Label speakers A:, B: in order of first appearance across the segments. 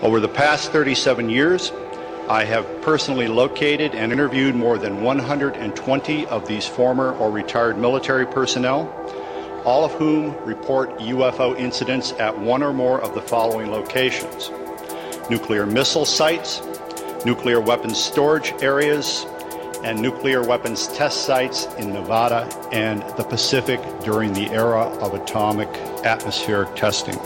A: Over the past 37 years, I have personally located and interviewed more than 120 of these former or retired military personnel, all of whom report UFO incidents at one or more of the following locations nuclear missile sites, nuclear weapons storage areas, and nuclear weapons test sites in Nevada and the Pacific during the era of atomic atmospheric testing.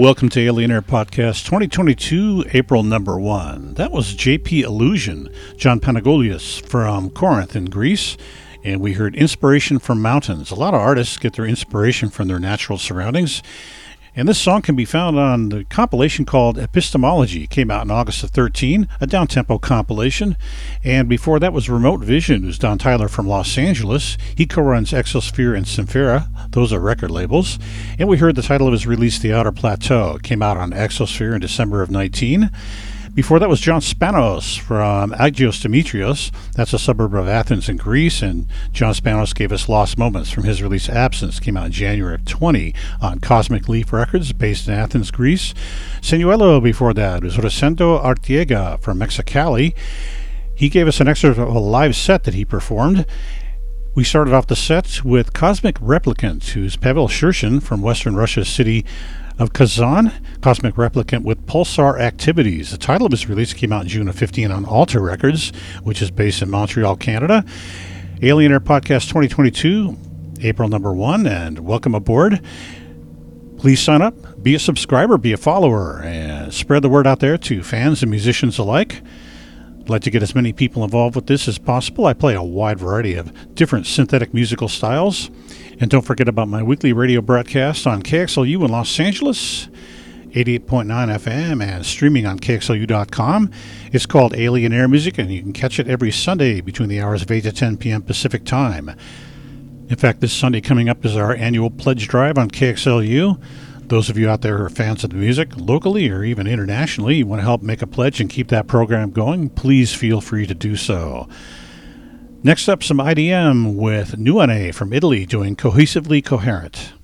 B: Welcome to Alien Air Podcast 2022, April number one. That was JP Illusion, John Panagoulias from Corinth in Greece. And we heard Inspiration from Mountains. A lot of artists get their inspiration from their natural surroundings. And this song can be found on the compilation called Epistemology. It came out in August of 13, a downtempo compilation. And before that was Remote Vision, who's Don Tyler from Los Angeles. He co-runs Exosphere and Symphera. Those are record labels. And we heard the title of his release, The Outer Plateau. It came out on Exosphere in December of 19. Before that was John Spanos from Agios Demetrios. That's a suburb of Athens in Greece. And John Spanos gave us Lost Moments from his release Absence. Came out in January of 20 on Cosmic Leaf Records, based in Athens, Greece. Senuelo before that was Rosendo Artiega from Mexicali. He gave us an excerpt of a live set that he performed. We started off the set with Cosmic Replicant, who's Pavel Shershin from Western Russia's city of Kazan, Cosmic Replicant with Pulsar Activities. The title of his release came out June of 15 on Alter Records, which is based in Montreal, Canada. Alien Air Podcast 2022, April number one, and welcome aboard. Please sign up, be a subscriber, be a follower, and spread the word out there to fans and musicians alike. Like to get as many people involved with this as possible. I play a wide variety of different synthetic musical styles. And don't forget about my weekly radio broadcast on KXLU in Los Angeles, 88.9 FM, and streaming on KXLU.com. It's called Alien Air Music, and you can catch it every Sunday between the hours of 8 to 10 p.m. Pacific Time. In fact, this Sunday coming up is our annual pledge drive on KXLU. Those of you out there who are fans of the music, locally or even internationally, you want to help make a pledge and keep that program going, please feel free to do so. Next up, some IDM with Nuane from Italy doing Cohesively Coherent.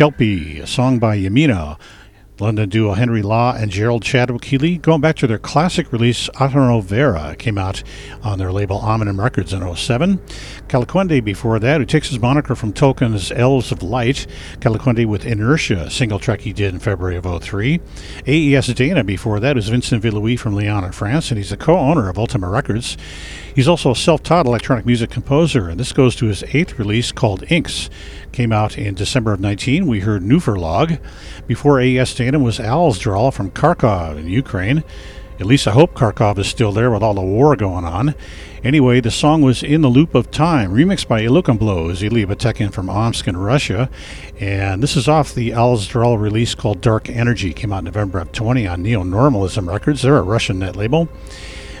B: Kelpie, a song by Yamina, London duo Henry Law and Gerald Chadwick Healy, going back to their classic release Aterno Vera, came out on their label Omnium Records in 07. Caliquende before that, who takes his moniker from Tolkien's Elves of Light. Caliquende with Inertia, single track he did in February of 03. AES Dana before that is Vincent Villuis from Lyon, in France, and he's the co-owner of Ultimae Records. He's also a self-taught electronic music composer, and this goes to his eighth release called Inks. Came out in December of 19. We heard Nuferlog. Before AES Dana was Owl's Drawl from Kharkov in Ukraine. At least I hope Kharkov is still there with all the war going on. Anyway, the song was In the Loop of Time, remixed by Ilukamblou, Ilya Batekin from Omsk in Russia. And this is off the Owl's Drawl release called Dark Energy. Came out November of 20 on Neo Normalism Records. They're a Russian net label.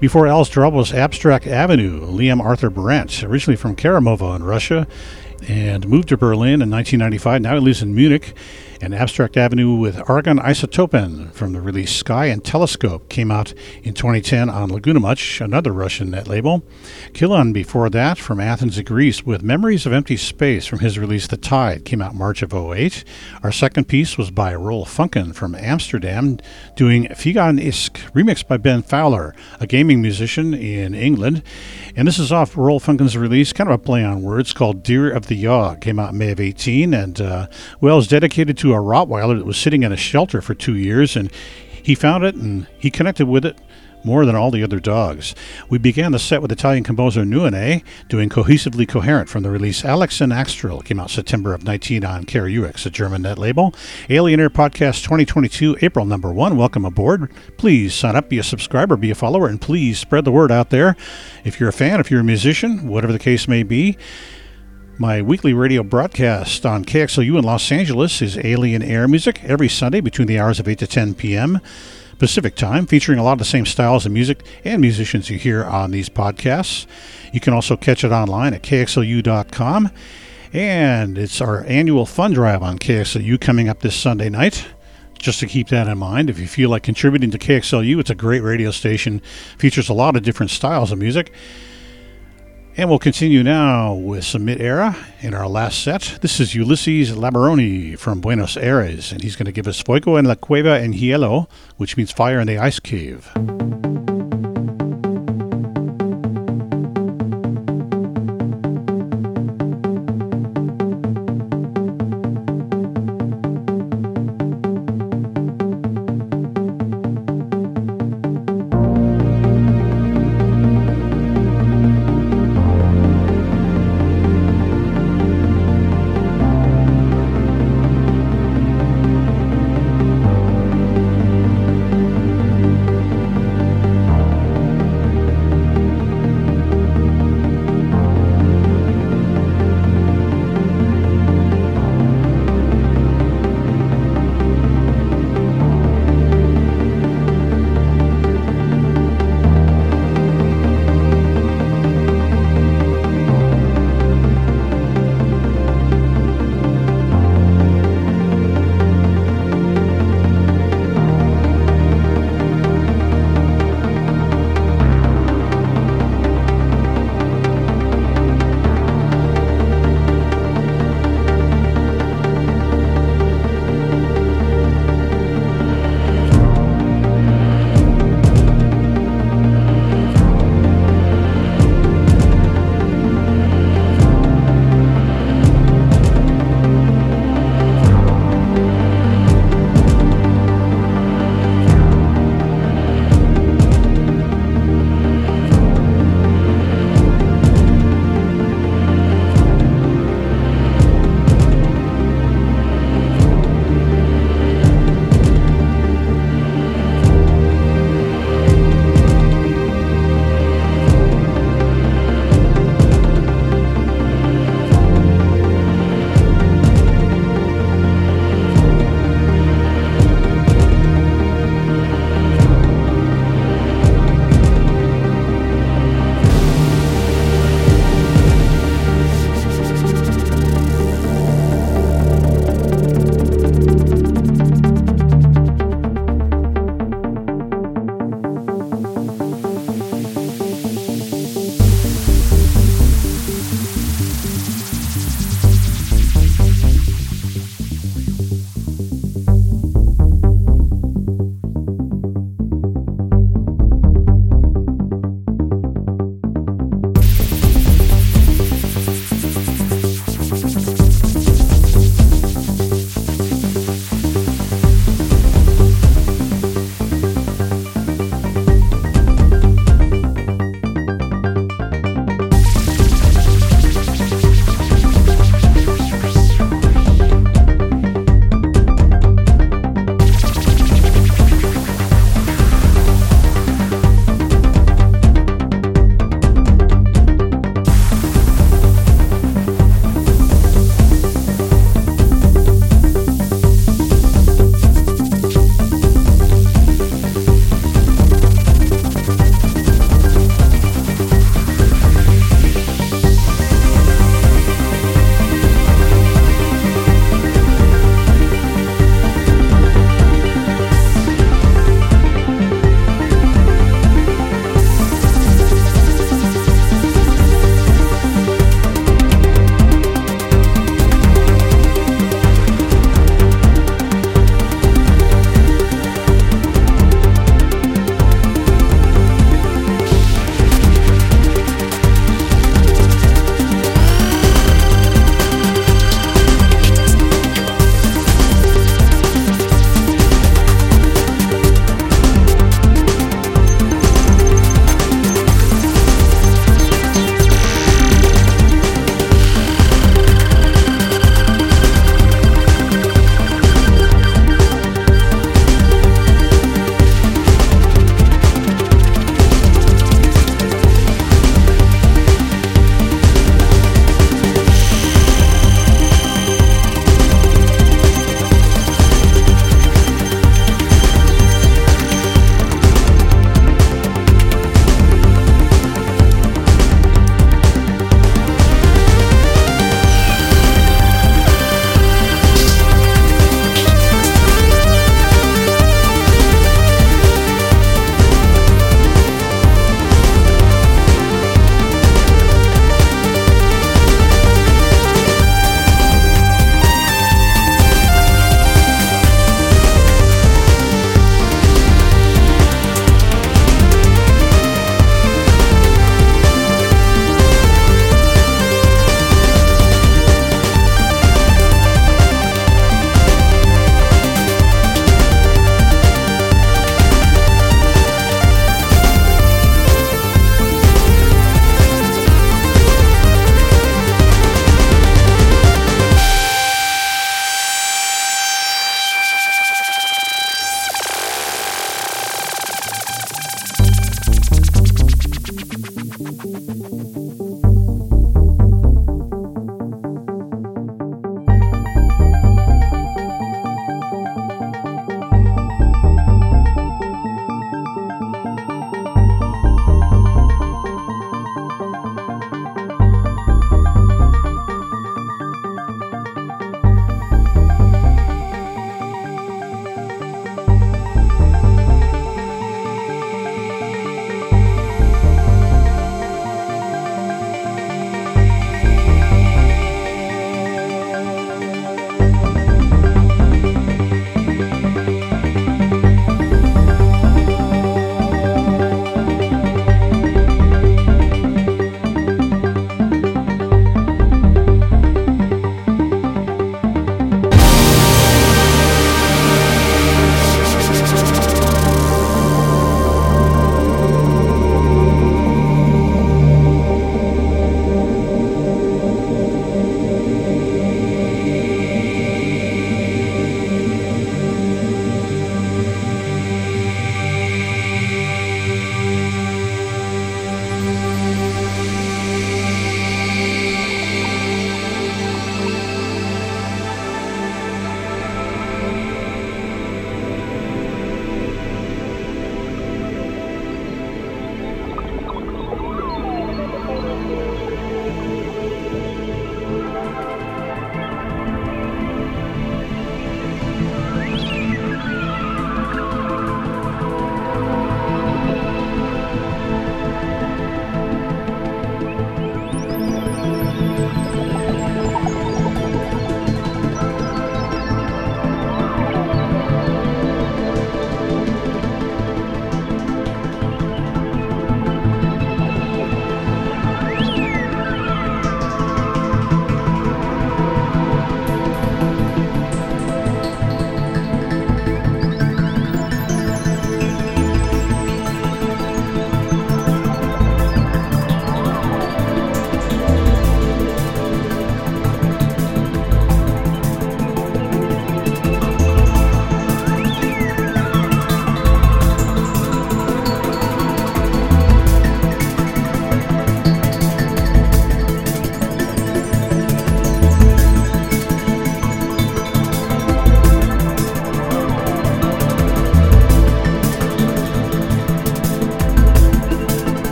B: Before Owl's Drawl was Abstract Avenue, Liam Arthur Brandt, originally from Karamovo in Russia, and moved to Berlin in 1995. Now he lives in Munich and Abstract Avenue with Argon Isotopen from the release Sky and Telescope came out in 2010 on Laguna Much, another Russian net label. Kilon before that from Athens, Greece with Memories of Empty Space from his release The Tide came out March of 08. Our second piece was by Rolf Funken from Amsterdam doing Figan Isk, remixed by Ben Fowler, a gaming musician in England. And this is off Rolf Funken's release, kind of a play on words called Deer of the Yaw, came out May of 18 and uh, well dedicated to a Rottweiler that was sitting in a shelter for two years, and he found it and he connected with it more than all the other dogs. We began the set with Italian composer Nuene doing Cohesively Coherent from the release Alex and Astral. came out September of 19 on KRUX, a German net label. Alien Air Podcast 2022, April number one. Welcome aboard. Please sign up, be a subscriber, be a follower, and please spread the word out there. If you're a fan, if you're a musician, whatever the case may be, my weekly radio broadcast on KXLU in Los Angeles is Alien Air Music every Sunday between the hours of 8 to 10 p.m. Pacific Time, featuring a lot of the same styles of music and musicians you hear on these podcasts. You can also catch it online at kxlu.com. And it's our annual fund drive on KXLU coming up this Sunday night. Just to keep that in mind, if you feel like contributing to KXLU, it's a great radio station, features a lot of different styles of music. And we'll continue now with some mid era in our last set. This is Ulysses Labaroni from Buenos Aires, and he's going to give us Fuego en la Cueva en Hielo, which means fire in the ice cave.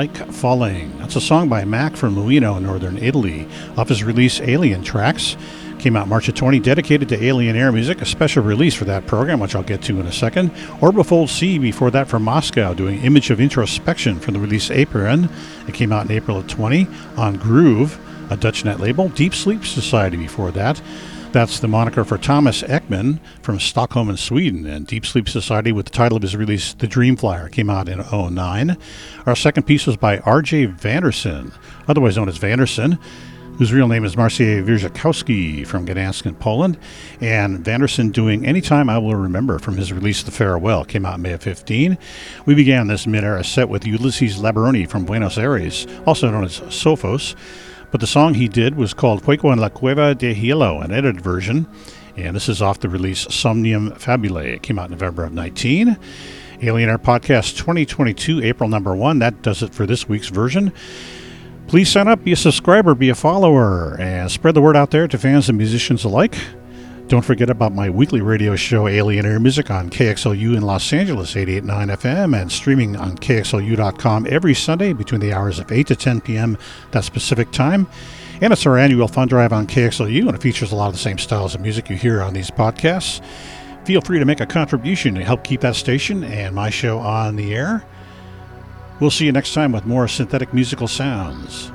B: Like Falling. That's a song by Mac from Luino northern Italy off his release Alien Tracks. Came out March of 20, dedicated to Alien Air Music, a special release for that program, which I'll get to in a second. Orbifold C before that from Moscow, doing Image of Introspection from the release Apron. It came out in April of 20 on Groove, a Dutch net label. Deep Sleep Society before that. That's the moniker for Thomas Ekman from Stockholm in Sweden. And Deep Sleep Society, with the title of his release, The Dream Flyer, came out in 09. Our second piece was by R.J. Vanderson, otherwise known as Vanderson, whose real name is Marciej Wierzchowski from Gdansk in Poland. And Vanderson doing Anytime I Will Remember from his release, The Farewell, came out May of 15. We began this mid-era set with Ulysses Labaroni from Buenos Aires, also known as Sophos. But the song he did was called Fuego en la Cueva de Hielo, an edited version. And this is off the release Somnium Fabulae. It came out November of 19. Alien Air Podcast 2022, April number one. That does it for this week's version. Please sign up, be a subscriber, be a follower, and spread the word out there to fans and musicians alike. Don't forget about my weekly radio show, Alien Air Music, on KXLU in Los Angeles, 889 FM, and streaming on KXLU.com every Sunday between the hours of 8 to 10 p.m. that specific time. And it's our annual fund drive on KXLU, and it features a lot of the same styles of music you hear on these podcasts. Feel free to make a contribution to help keep that station and my show on the air. We'll see you next time with more synthetic musical sounds.